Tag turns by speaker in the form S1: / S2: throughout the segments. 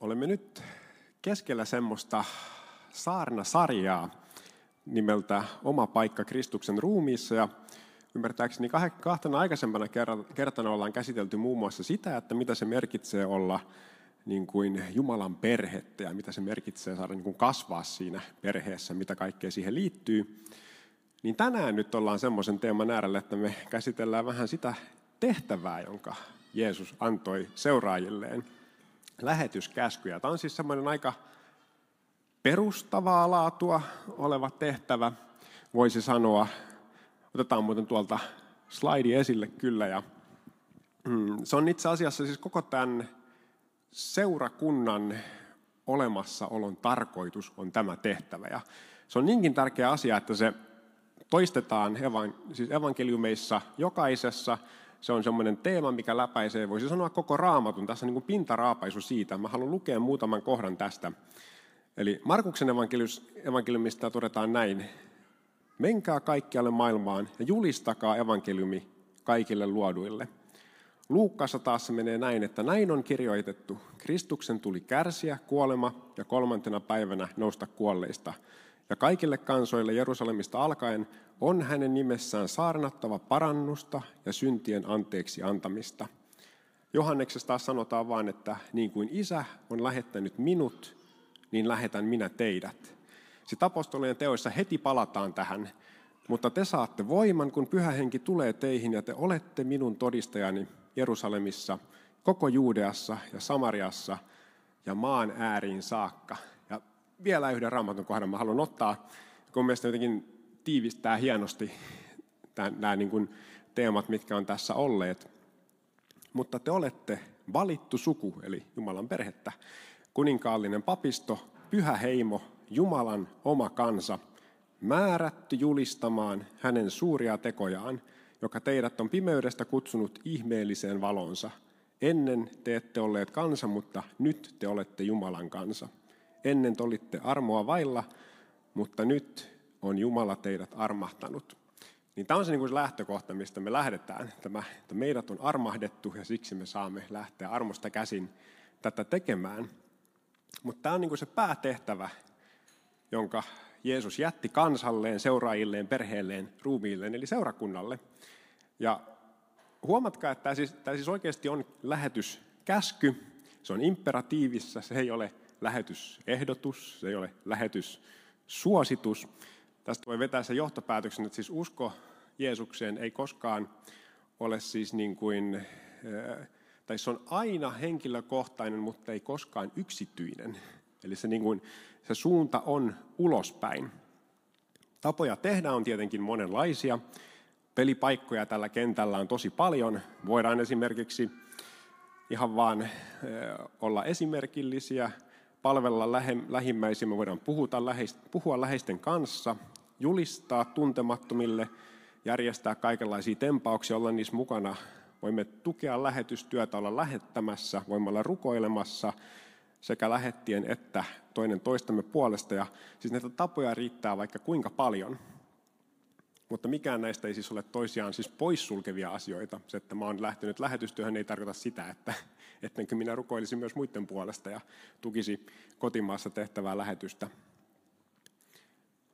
S1: Olemme nyt keskellä semmoista saarnasarjaa nimeltä Oma paikka Kristuksen ruumiissa. Ja ymmärtääkseni kahtena aikaisempana kertana ollaan käsitelty muun muassa sitä, että mitä se merkitsee olla niin kuin Jumalan perhettä ja mitä se merkitsee saada niin kuin kasvaa siinä perheessä, mitä kaikkea siihen liittyy. Niin tänään nyt ollaan semmoisen teeman äärellä, että me käsitellään vähän sitä tehtävää, jonka Jeesus antoi seuraajilleen – lähetyskäskyjä. Tämä on siis semmoinen aika perustavaa laatua oleva tehtävä, voisi sanoa. Otetaan muuten tuolta slaidi esille kyllä. Ja, mm, se on itse asiassa siis koko tämän seurakunnan olemassaolon tarkoitus on tämä tehtävä. Ja se on niinkin tärkeä asia, että se toistetaan evan, siis evankeliumeissa jokaisessa se on semmoinen teema, mikä läpäisee, voisi sanoa koko raamatun. Tässä niin kuin pintaraapaisu siitä. Mä haluan lukea muutaman kohdan tästä. Eli Markuksen evankeliumista todetaan näin. Menkää kaikkialle maailmaan ja julistakaa evankeliumi kaikille luoduille. Luukkaassa taas menee näin, että näin on kirjoitettu. Kristuksen tuli kärsiä, kuolema ja kolmantena päivänä nousta kuolleista – ja kaikille kansoille Jerusalemista alkaen on hänen nimessään saarnattava parannusta ja syntien anteeksi antamista. Johanneksesta taas sanotaan vain, että niin kuin isä on lähettänyt minut, niin lähetän minä teidät. Sitten apostolien teoissa heti palataan tähän, mutta te saatte voiman, kun pyhä henki tulee teihin ja te olette minun todistajani Jerusalemissa, koko Juudeassa ja Samariassa ja maan ääriin saakka vielä yhden raamatun kohdan mä haluan ottaa, kun mielestäni jotenkin tiivistää hienosti nämä niin teemat, mitkä on tässä olleet. Mutta te olette valittu suku, eli Jumalan perhettä, kuninkaallinen papisto, pyhä heimo, Jumalan oma kansa, määrätty julistamaan hänen suuria tekojaan, joka teidät on pimeydestä kutsunut ihmeelliseen valonsa. Ennen te ette olleet kansa, mutta nyt te olette Jumalan kansa. Ennen te olitte armoa vailla, mutta nyt on Jumala teidät armahtanut. Niin tämä on se, niin kuin se lähtökohta, mistä me lähdetään. Tämä, että meidät on armahdettu ja siksi me saamme lähteä armosta käsin tätä tekemään. Mutta tämä on niin kuin se päätehtävä, jonka Jeesus jätti kansalleen, seuraajilleen, perheelleen, ruumiilleen, eli seurakunnalle. Ja huomatkaa, että tämä siis, tämä siis oikeasti on lähetyskäsky, se on imperatiivissa, se ei ole lähetysehdotus, se ei ole lähetyssuositus. Tästä voi vetää se johtopäätöksen, että siis usko Jeesukseen ei koskaan ole siis niin kuin, eh, tai se on aina henkilökohtainen, mutta ei koskaan yksityinen. Eli se, niin kuin, se suunta on ulospäin. Tapoja tehdä on tietenkin monenlaisia. Pelipaikkoja tällä kentällä on tosi paljon. Voidaan esimerkiksi ihan vaan eh, olla esimerkillisiä, palvella lähimmäisiä, me voidaan puhua läheisten kanssa, julistaa tuntemattomille, järjestää kaikenlaisia tempauksia, olla niissä mukana. Voimme tukea lähetystyötä, olla lähettämässä, voimme olla rukoilemassa sekä lähettien että toinen toistemme puolesta. Ja siis näitä tapoja riittää vaikka kuinka paljon. Mutta mikään näistä ei siis ole toisiaan siis poissulkevia asioita. Se, että mä oon lähtenyt lähetystyöhön, ei tarkoita sitä, että ettenkö minä rukoilisi myös muiden puolesta ja tukisi kotimaassa tehtävää lähetystä.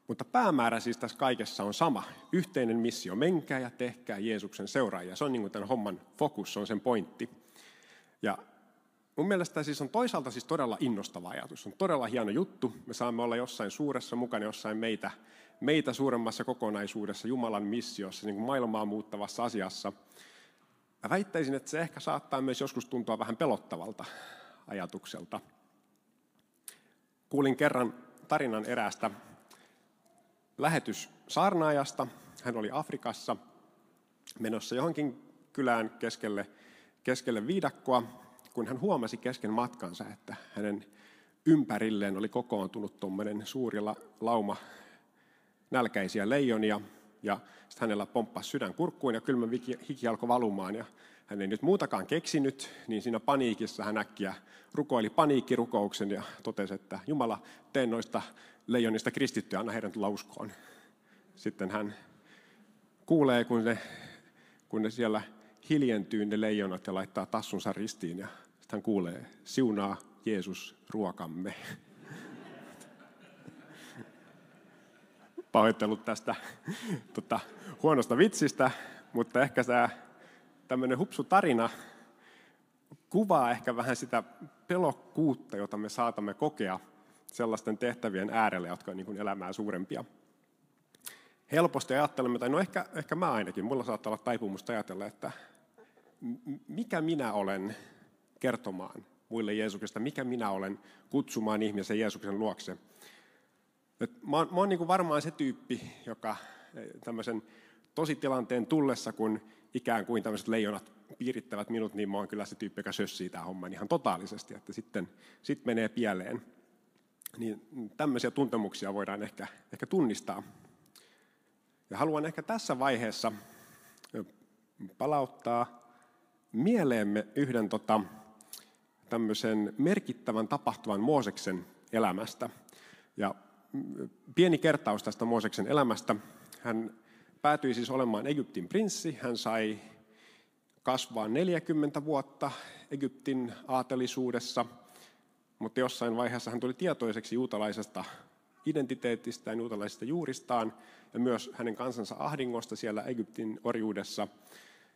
S1: Mutta päämäärä siis tässä kaikessa on sama. Yhteinen missio. Menkää ja tehkää Jeesuksen seuraajia. Se on niin kuin tämän homman fokus, se on sen pointti. Ja mun mielestä siis on toisaalta siis todella innostava ajatus. On todella hieno juttu. Me saamme olla jossain suuressa mukana, jossain meitä, meitä suuremmassa kokonaisuudessa, Jumalan missiossa, niin kuin maailmaa muuttavassa asiassa – Mä väittäisin, että se ehkä saattaa myös joskus tuntua vähän pelottavalta ajatukselta. Kuulin kerran tarinan eräästä lähetyssaarnaajasta. Hän oli Afrikassa menossa johonkin kylään keskelle, keskelle viidakkoa, kun hän huomasi kesken matkansa, että hänen ympärilleen oli kokoontunut tuommoinen suuri lauma nälkäisiä leijonia, ja sitten hänellä pomppasi sydän kurkkuun ja kylmä hiki alkoi valumaan. Ja hän ei nyt muutakaan keksinyt, niin siinä paniikissa hän äkkiä rukoili paniikkirukouksen ja totesi, että Jumala, tee noista leijonista kristittyä, anna heidän tulla uskoon. Sitten hän kuulee, kun ne, kun ne siellä hiljentyy ne leijonat ja laittaa tassunsa ristiin ja sitten hän kuulee, siunaa Jeesus ruokamme. Pahoittelut tästä tota, huonosta vitsistä, mutta ehkä tämä tämmöinen hupsu tarina kuvaa ehkä vähän sitä pelokkuutta, jota me saatamme kokea sellaisten tehtävien äärellä, jotka on niin kuin elämää suurempia. Helposti ajattelemme, tai no ehkä, ehkä mä ainakin, mulla saattaa olla taipumusta ajatella, että mikä minä olen kertomaan muille Jeesuksesta, mikä minä olen kutsumaan ihmisen Jeesuksen luokse. Et mä mä oon niin varmaan se tyyppi, joka eh, tämmöisen tositilanteen tullessa, kun ikään kuin tämmöiset leijonat piirittävät minut, niin mä oon kyllä se tyyppi, joka sössii tämän homman ihan totaalisesti, että sitten sit menee pieleen. Niin tämmöisiä tuntemuksia voidaan ehkä, ehkä tunnistaa. Ja haluan ehkä tässä vaiheessa palauttaa mieleemme yhden tota, tämmöisen merkittävän tapahtuvan Mooseksen elämästä. Ja pieni kertaus tästä Mooseksen elämästä. Hän päätyi siis olemaan Egyptin prinssi. Hän sai kasvaa 40 vuotta Egyptin aatelisuudessa, mutta jossain vaiheessa hän tuli tietoiseksi juutalaisesta identiteetistään, juutalaisista juuristaan ja myös hänen kansansa ahdingosta siellä Egyptin orjuudessa.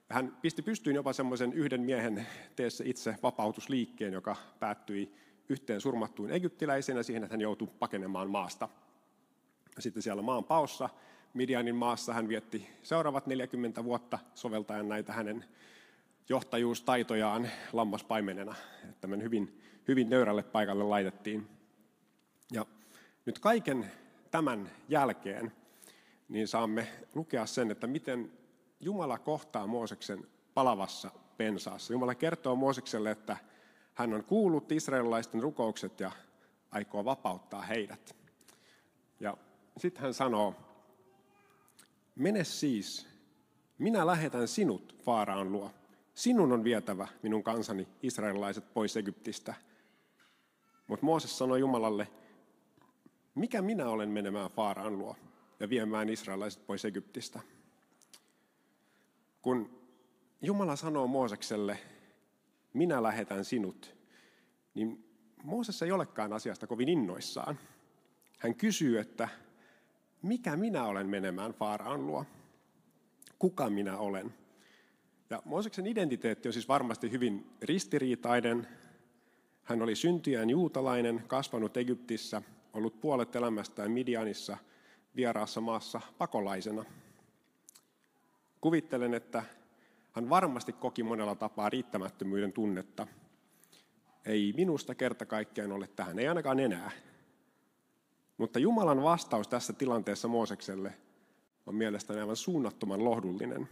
S1: Hän pisti pystyyn jopa semmoisen yhden miehen teessä itse vapautusliikkeen, joka päättyi yhteen surmattuun egyptiläisenä siihen, että hän joutui pakenemaan maasta. Sitten siellä maan paossa Midianin maassa hän vietti seuraavat 40 vuotta soveltaen näitä hänen johtajuustaitojaan lammaspaimenena. Tämän hyvin, hyvin nöyrälle paikalle laitettiin. Ja nyt kaiken tämän jälkeen niin saamme lukea sen, että miten Jumala kohtaa Mooseksen palavassa pensaassa. Jumala kertoo Moosekselle, että hän on kuullut israelilaisten rukoukset ja aikoo vapauttaa heidät. Ja sitten hän sanoo, mene siis, minä lähetän sinut Faaraan luo. Sinun on vietävä minun kansani israelilaiset pois Egyptistä. Mutta Mooses sanoi Jumalalle, mikä minä olen menemään Faaraan luo ja viemään israelilaiset pois Egyptistä. Kun Jumala sanoo Moosekselle, minä lähetän sinut, niin Mooses ei olekaan asiasta kovin innoissaan. Hän kysyy, että mikä minä olen menemään Faaraan luo? Kuka minä olen? Ja Mooseksen identiteetti on siis varmasti hyvin ristiriitainen. Hän oli syntyjään juutalainen, kasvanut Egyptissä, ollut puolet elämästään Midianissa, vieraassa maassa pakolaisena. Kuvittelen, että hän varmasti koki monella tapaa riittämättömyyden tunnetta. Ei minusta kerta kaikkiaan ole tähän, ei ainakaan enää. Mutta Jumalan vastaus tässä tilanteessa Moosekselle on mielestäni aivan suunnattoman lohdullinen.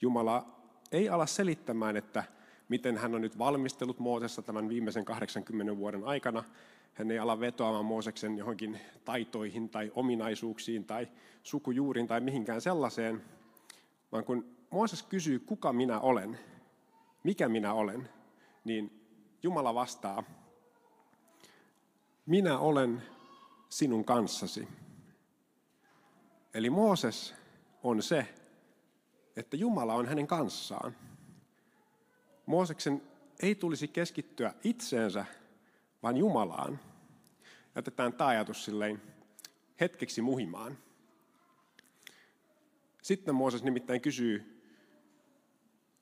S1: Jumala ei ala selittämään, että miten hän on nyt valmistellut Moosessa tämän viimeisen 80 vuoden aikana. Hän ei ala vetoamaan Mooseksen johonkin taitoihin tai ominaisuuksiin tai sukujuuriin tai mihinkään sellaiseen, vaan kun Mooses kysyy, kuka minä olen, mikä minä olen, niin Jumala vastaa, minä olen sinun kanssasi. Eli Mooses on se, että Jumala on hänen kanssaan. Mooseksen ei tulisi keskittyä itseensä, vaan Jumalaan. Jätetään tämä ajatus silleen hetkeksi muhimaan. Sitten Mooses nimittäin kysyy,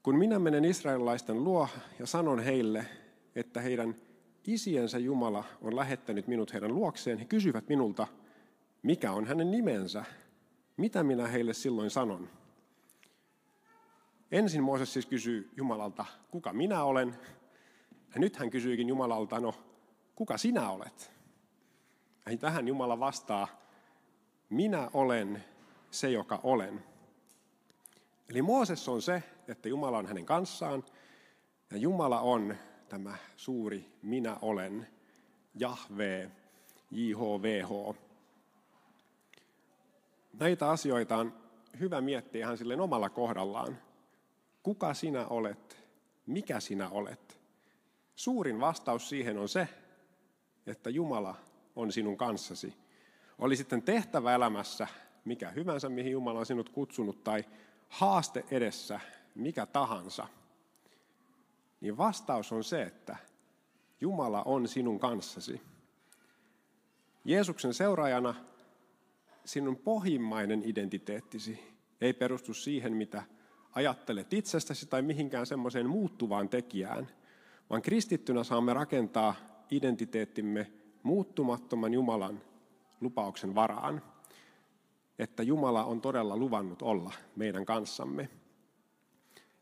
S1: kun minä menen israelilaisten luo ja sanon heille, että heidän isiensä Jumala on lähettänyt minut heidän luokseen, he kysyvät minulta, mikä on hänen nimensä, mitä minä heille silloin sanon. Ensin Mooses siis kysyy Jumalalta, kuka minä olen, ja nyt hän kysyykin Jumalalta, no kuka sinä olet? Ja tähän Jumala vastaa, minä olen se, joka olen. Eli Mooses on se, että Jumala on hänen kanssaan, ja Jumala on tämä suuri minä olen, Jahve, JHVH. Näitä asioita on hyvä miettiä ihan silleen omalla kohdallaan. Kuka sinä olet? Mikä sinä olet? Suurin vastaus siihen on se, että Jumala on sinun kanssasi. Oli sitten tehtävä elämässä mikä hyvänsä, mihin Jumala on sinut kutsunut, tai haaste edessä, mikä tahansa, niin vastaus on se, että Jumala on sinun kanssasi. Jeesuksen seuraajana sinun pohjimmainen identiteettisi ei perustu siihen, mitä ajattelet itsestäsi tai mihinkään semmoiseen muuttuvaan tekijään, vaan kristittynä saamme rakentaa identiteettimme muuttumattoman Jumalan lupauksen varaan, että Jumala on todella luvannut olla meidän kanssamme.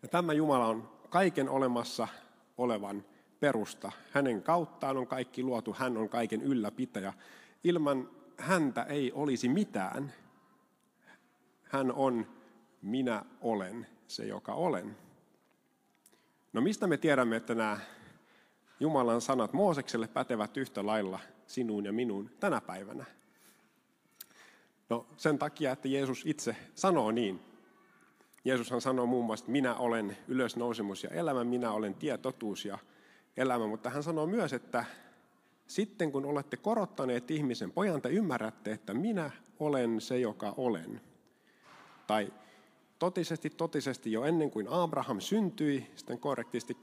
S1: Ja tämä Jumala on kaiken olemassa olevan perusta. Hänen kauttaan on kaikki luotu, hän on kaiken ylläpitäjä. Ilman häntä ei olisi mitään. Hän on minä olen se, joka olen. No mistä me tiedämme, että nämä Jumalan sanat Moosekselle pätevät yhtä lailla sinuun ja minuun tänä päivänä? No sen takia, että Jeesus itse sanoo niin. Jeesushan sanoo muun muassa, että minä olen ylösnousemus ja elämä, minä olen tie, totuus ja elämä, mutta hän sanoo myös, että sitten kun olette korottaneet ihmisen pojan, te ymmärrätte, että minä olen se, joka olen. Tai totisesti, totisesti jo ennen kuin Abraham syntyi, sitten korrektisti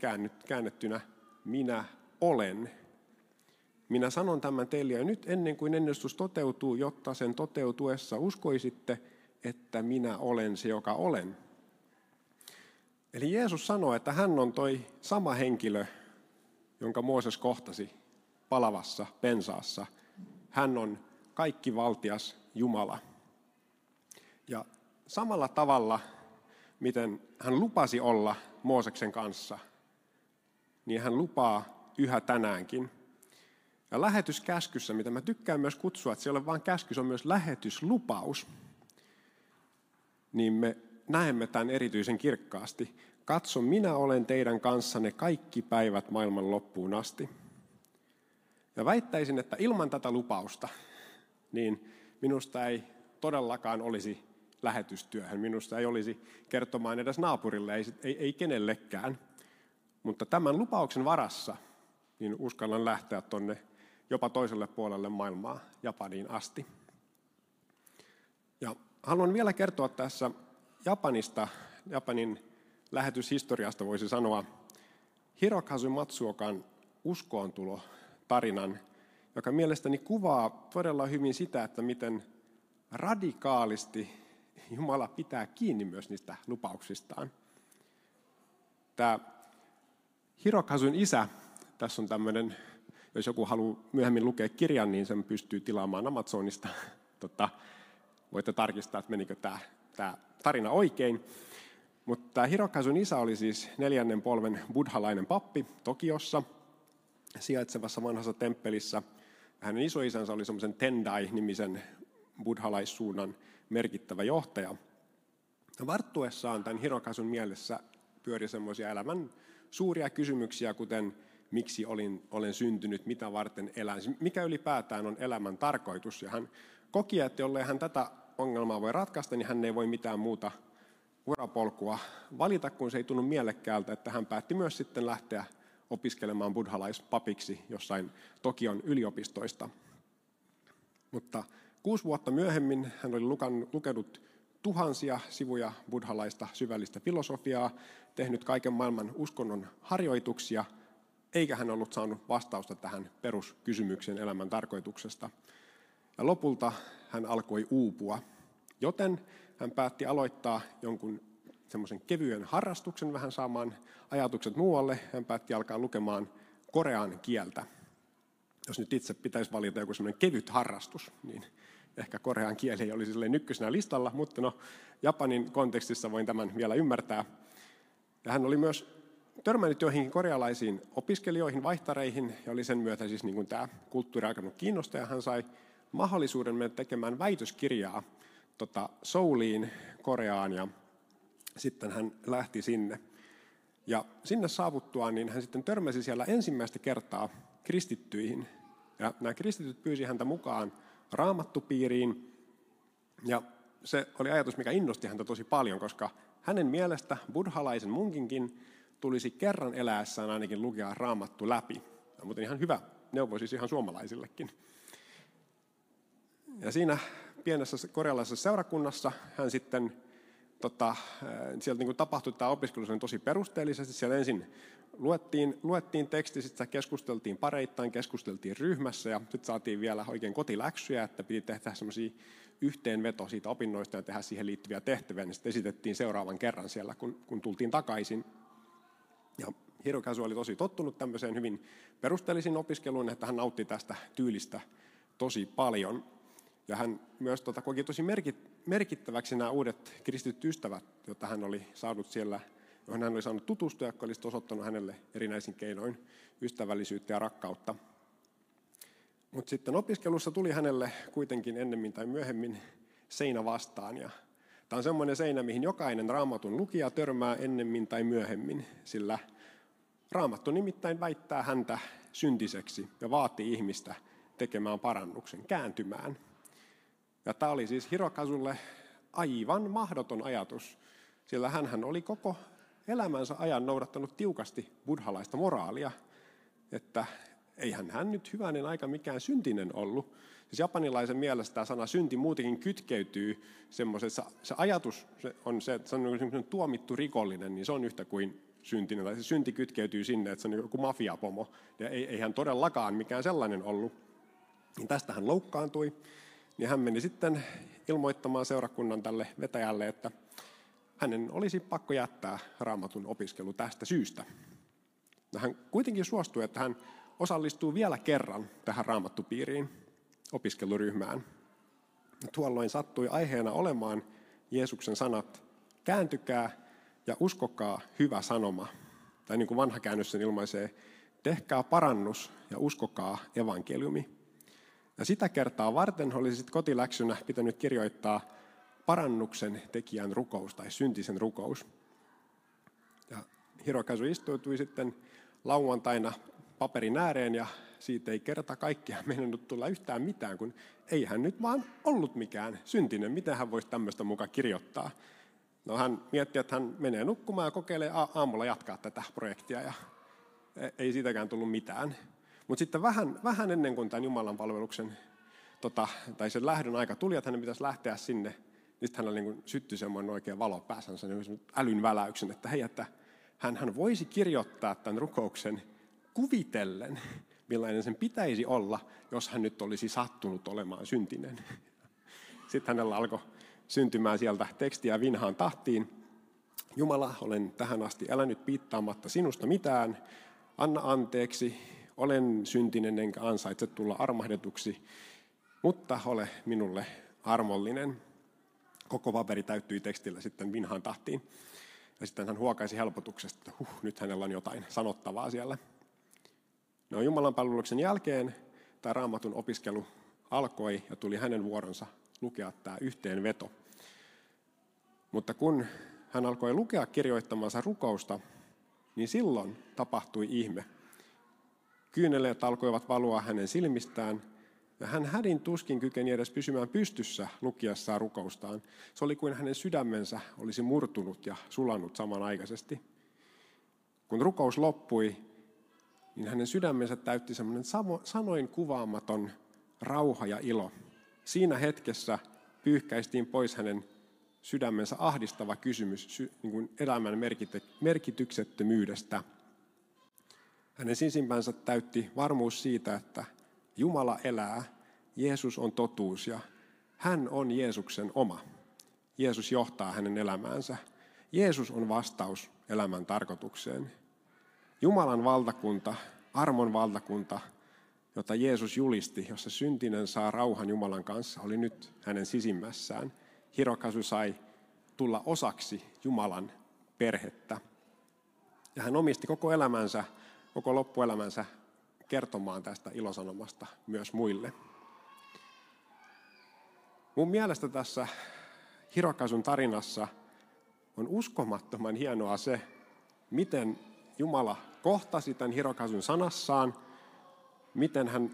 S1: käännettynä, minä olen. Minä sanon tämän teille jo nyt ennen kuin ennustus toteutuu, jotta sen toteutuessa uskoisitte, että minä olen se, joka olen. Eli Jeesus sanoi, että hän on toi sama henkilö, jonka Mooses kohtasi palavassa pensaassa. Hän on kaikki valtias Jumala. Ja samalla tavalla, miten hän lupasi olla Mooseksen kanssa, niin hän lupaa yhä tänäänkin. Ja lähetyskäskyssä, mitä mä tykkään myös kutsua, että se ei ole vain käsky, se on myös lähetyslupaus, niin me näemme tämän erityisen kirkkaasti. Katso, minä olen teidän kanssanne kaikki päivät maailman loppuun asti. Ja väittäisin, että ilman tätä lupausta, niin minusta ei todellakaan olisi lähetystyöhön. Minusta ei olisi kertomaan edes naapurille, ei, ei, ei kenellekään. Mutta tämän lupauksen varassa niin uskallan lähteä tuonne jopa toiselle puolelle maailmaa, Japaniin asti. Ja haluan vielä kertoa tässä Japanista, Japanin lähetyshistoriasta voisi sanoa, Hirokazu Matsuokan uskoontulo tarinan, joka mielestäni kuvaa todella hyvin sitä, että miten radikaalisti Jumala pitää kiinni myös niistä lupauksistaan. Tämä Hirokazun isä, tässä on tämmöinen, jos joku haluaa myöhemmin lukea kirjan, niin sen pystyy tilaamaan Amazonista. Tota, voitte tarkistaa, että menikö tämä, tämä tarina oikein. Mutta tämä Hirokazun isä oli siis neljännen polven buddhalainen pappi Tokiossa sijaitsevassa vanhassa temppelissä. Hänen isoisänsä oli semmoisen Tendai-nimisen buddhalaissuunnan merkittävä johtaja. Varttuessaan tämän Hirokasun mielessä pyöri semmoisia elämän suuria kysymyksiä, kuten miksi olin, olen syntynyt, mitä varten elän, mikä ylipäätään on elämän tarkoitus. Ja hän koki, että jollei hän tätä ongelmaa voi ratkaista, niin hän ei voi mitään muuta urapolkua valita, kun se ei tunnu mielekkäältä, että hän päätti myös sitten lähteä opiskelemaan buddhalaispapiksi jossain Tokion yliopistoista. Mutta Kuusi vuotta myöhemmin hän oli lukenut tuhansia sivuja buddhalaista syvällistä filosofiaa, tehnyt kaiken maailman uskonnon harjoituksia, eikä hän ollut saanut vastausta tähän peruskysymykseen elämän tarkoituksesta. Ja lopulta hän alkoi uupua, joten hän päätti aloittaa jonkun semmoisen kevyen harrastuksen vähän saamaan ajatukset muualle. Hän päätti alkaa lukemaan korean kieltä. Jos nyt itse pitäisi valita joku semmoinen kevyt harrastus, niin ehkä korean kieli ei olisi ykkösenä listalla, mutta no, Japanin kontekstissa voin tämän vielä ymmärtää. Ja hän oli myös törmännyt joihinkin korealaisiin opiskelijoihin, vaihtareihin, ja oli sen myötä siis niin kuin tämä kulttuuri alkanut kiinnostaa, ja hän sai mahdollisuuden mennä tekemään väitöskirjaa tota, Souliin, Koreaan, ja sitten hän lähti sinne. Ja sinne saavuttuaan, niin hän sitten törmäsi siellä ensimmäistä kertaa kristittyihin. Ja nämä kristityt pyysi häntä mukaan raamattupiiriin. Ja se oli ajatus, mikä innosti häntä tosi paljon, koska hänen mielestä buddhalaisen munkinkin tulisi kerran eläessään ainakin lukea raamattu läpi. Ja muuten ihan hyvä neuvo siis ihan suomalaisillekin. Ja siinä pienessä korealaisessa seurakunnassa hän sitten tota, sieltä niin tapahtui tämä opiskelu tosi perusteellisesti. Siellä ensin luettiin, luettiin teksti, sitten keskusteltiin pareittain, keskusteltiin ryhmässä ja sitten saatiin vielä oikein kotiläksyjä, että piti tehdä semmoisia yhteenveto siitä opinnoista ja tehdä siihen liittyviä tehtäviä, niin sitten esitettiin seuraavan kerran siellä, kun, kun tultiin takaisin. Ja Hirokazu oli tosi tottunut tämmöiseen hyvin perusteellisiin opiskeluun, että hän nautti tästä tyylistä tosi paljon. Ja hän myös tota, koki tosi merkittäväksi nämä uudet kristityt ystävät, joita hän oli saanut siellä, johon hän oli saanut tutustua, jotka olisivat osoittanut hänelle erinäisin keinoin ystävällisyyttä ja rakkautta. Mutta sitten opiskelussa tuli hänelle kuitenkin ennemmin tai myöhemmin seinä vastaan. Ja tämä on semmoinen seinä, mihin jokainen raamatun lukija törmää ennemmin tai myöhemmin, sillä raamattu nimittäin väittää häntä syntiseksi ja vaatii ihmistä tekemään parannuksen, kääntymään. Ja tämä oli siis Hirokazulle aivan mahdoton ajatus, sillä hän oli koko elämänsä ajan noudattanut tiukasti buddhalaista moraalia, että eihän hän nyt hyvänen aika mikään syntinen ollut. Siis japanilaisen mielestä tämä sana synti muutenkin kytkeytyy semmoisessa, se ajatus se on se, että se on niin tuomittu rikollinen, niin se on yhtä kuin syntinen. Tai se synti kytkeytyy sinne, että se on joku mafiapomo. Ja ei, ei hän todellakaan mikään sellainen ollut. Niin tästä hän loukkaantui. Niin hän meni sitten ilmoittamaan seurakunnan tälle vetäjälle, että hänen olisi pakko jättää raamatun opiskelu tästä syystä. Hän kuitenkin suostui, että hän osallistuu vielä kerran tähän raamattupiiriin opiskeluryhmään. Tuolloin sattui aiheena olemaan Jeesuksen sanat, kääntykää ja uskokaa hyvä sanoma. Tai niin kuin vanha käännös sen ilmaisee, tehkää parannus ja uskokaa evankeliumi. Ja sitä kertaa varten olisi sitten kotiläksynä pitänyt kirjoittaa parannuksen tekijän rukous tai syntisen rukous. Ja Hirokazu istuutui sitten lauantaina paperin ääreen ja siitä ei kerta kaikkiaan mennyt tulla yhtään mitään, kun ei hän nyt vaan ollut mikään syntinen. Miten hän voisi tämmöistä mukaan kirjoittaa? No hän mietti, että hän menee nukkumaan ja kokeilee aamulla jatkaa tätä projektia ja e, ei siitäkään tullut mitään. Mutta sitten vähän, vähän ennen kuin tämän Jumalan palveluksen tota, tai sen lähdön aika tuli, että hänen pitäisi lähteä sinne, niin sitten hänellä niin syttyi semmoinen oikein valo päässänsä, niin älyn väläyksen, että hei, että hän, hän voisi kirjoittaa tämän rukouksen kuvitellen, millainen sen pitäisi olla, jos hän nyt olisi sattunut olemaan syntinen. Sitten hänellä alkoi syntymään sieltä tekstiä vinhaan tahtiin. Jumala, olen tähän asti elänyt piittaamatta sinusta mitään. Anna anteeksi, olen syntinen enkä ansaitse tulla armahdetuksi, mutta ole minulle armollinen. Koko paperi täyttyi tekstillä sitten vinhaan tahtiin. Ja sitten hän huokaisi helpotuksesta, että huh, nyt hänellä on jotain sanottavaa siellä. No Jumalan palveluksen jälkeen tämä raamatun opiskelu alkoi ja tuli hänen vuoronsa lukea tämä yhteenveto. Mutta kun hän alkoi lukea kirjoittamansa rukousta, niin silloin tapahtui ihme. Kyyneleet alkoivat valua hänen silmistään, ja hän hädin tuskin kykeni edes pysymään pystyssä lukiessaan rukoustaan. Se oli kuin hänen sydämensä olisi murtunut ja sulanut samanaikaisesti. Kun rukous loppui, niin hänen sydämensä täytti semmoinen sanoin kuvaamaton rauha ja ilo. Siinä hetkessä pyyhkäistiin pois hänen sydämensä ahdistava kysymys niin kuin elämän merkityksettömyydestä. Hänen sisimpänsä täytti varmuus siitä, että Jumala elää, Jeesus on totuus ja hän on Jeesuksen oma. Jeesus johtaa hänen elämäänsä. Jeesus on vastaus elämän tarkoitukseen. Jumalan valtakunta, armon valtakunta, jota Jeesus julisti, jossa syntinen saa rauhan Jumalan kanssa, oli nyt hänen sisimmässään. Hirokasu sai tulla osaksi Jumalan perhettä. Ja hän omisti koko elämänsä, koko loppuelämänsä kertomaan tästä ilosanomasta myös muille. Mun mielestä tässä Hirokasun tarinassa on uskomattoman hienoa se, miten Jumala kohtasi tämän Hirokasun sanassaan, miten hän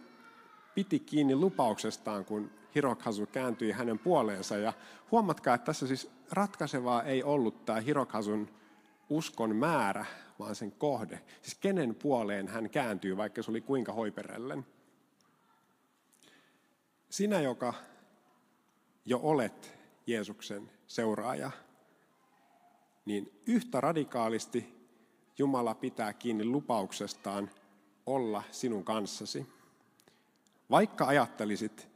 S1: piti kiinni lupauksestaan, kun Hirokazu kääntyi hänen puoleensa. Ja huomatkaa, että tässä siis ratkaisevaa ei ollut tämä Hirokasun uskon määrä, vaan sen kohde. Siis kenen puoleen hän kääntyy, vaikka se oli kuinka hoiperellen. Sinä, joka jo olet Jeesuksen seuraaja, niin yhtä radikaalisti Jumala pitää kiinni lupauksestaan olla sinun kanssasi. Vaikka ajattelisit,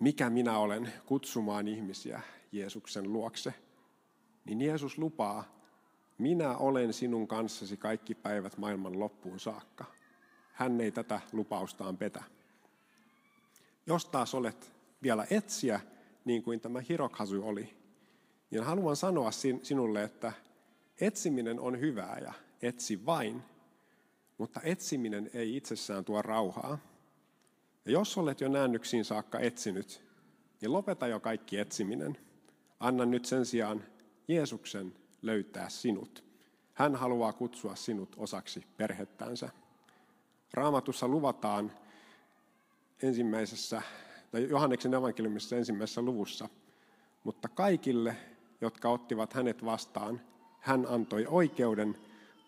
S1: mikä minä olen kutsumaan ihmisiä Jeesuksen luokse, niin Jeesus lupaa, minä olen sinun kanssasi kaikki päivät maailman loppuun saakka. Hän ei tätä lupaustaan petä. Jos taas olet vielä etsiä, niin kuin tämä Hirokhasu oli, niin haluan sanoa sinulle, että etsiminen on hyvää ja etsi vain, mutta etsiminen ei itsessään tuo rauhaa. Ja jos olet jo näännyksiin saakka etsinyt, niin lopeta jo kaikki etsiminen. Anna nyt sen sijaan Jeesuksen löytää sinut. Hän haluaa kutsua sinut osaksi perhettänsä. Raamatussa luvataan ensimmäisessä, tai Johanneksen evankeliumissa ensimmäisessä luvussa, mutta kaikille, jotka ottivat hänet vastaan, hän antoi oikeuden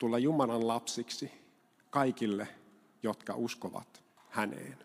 S1: tulla Jumalan lapsiksi kaikille, jotka uskovat häneen.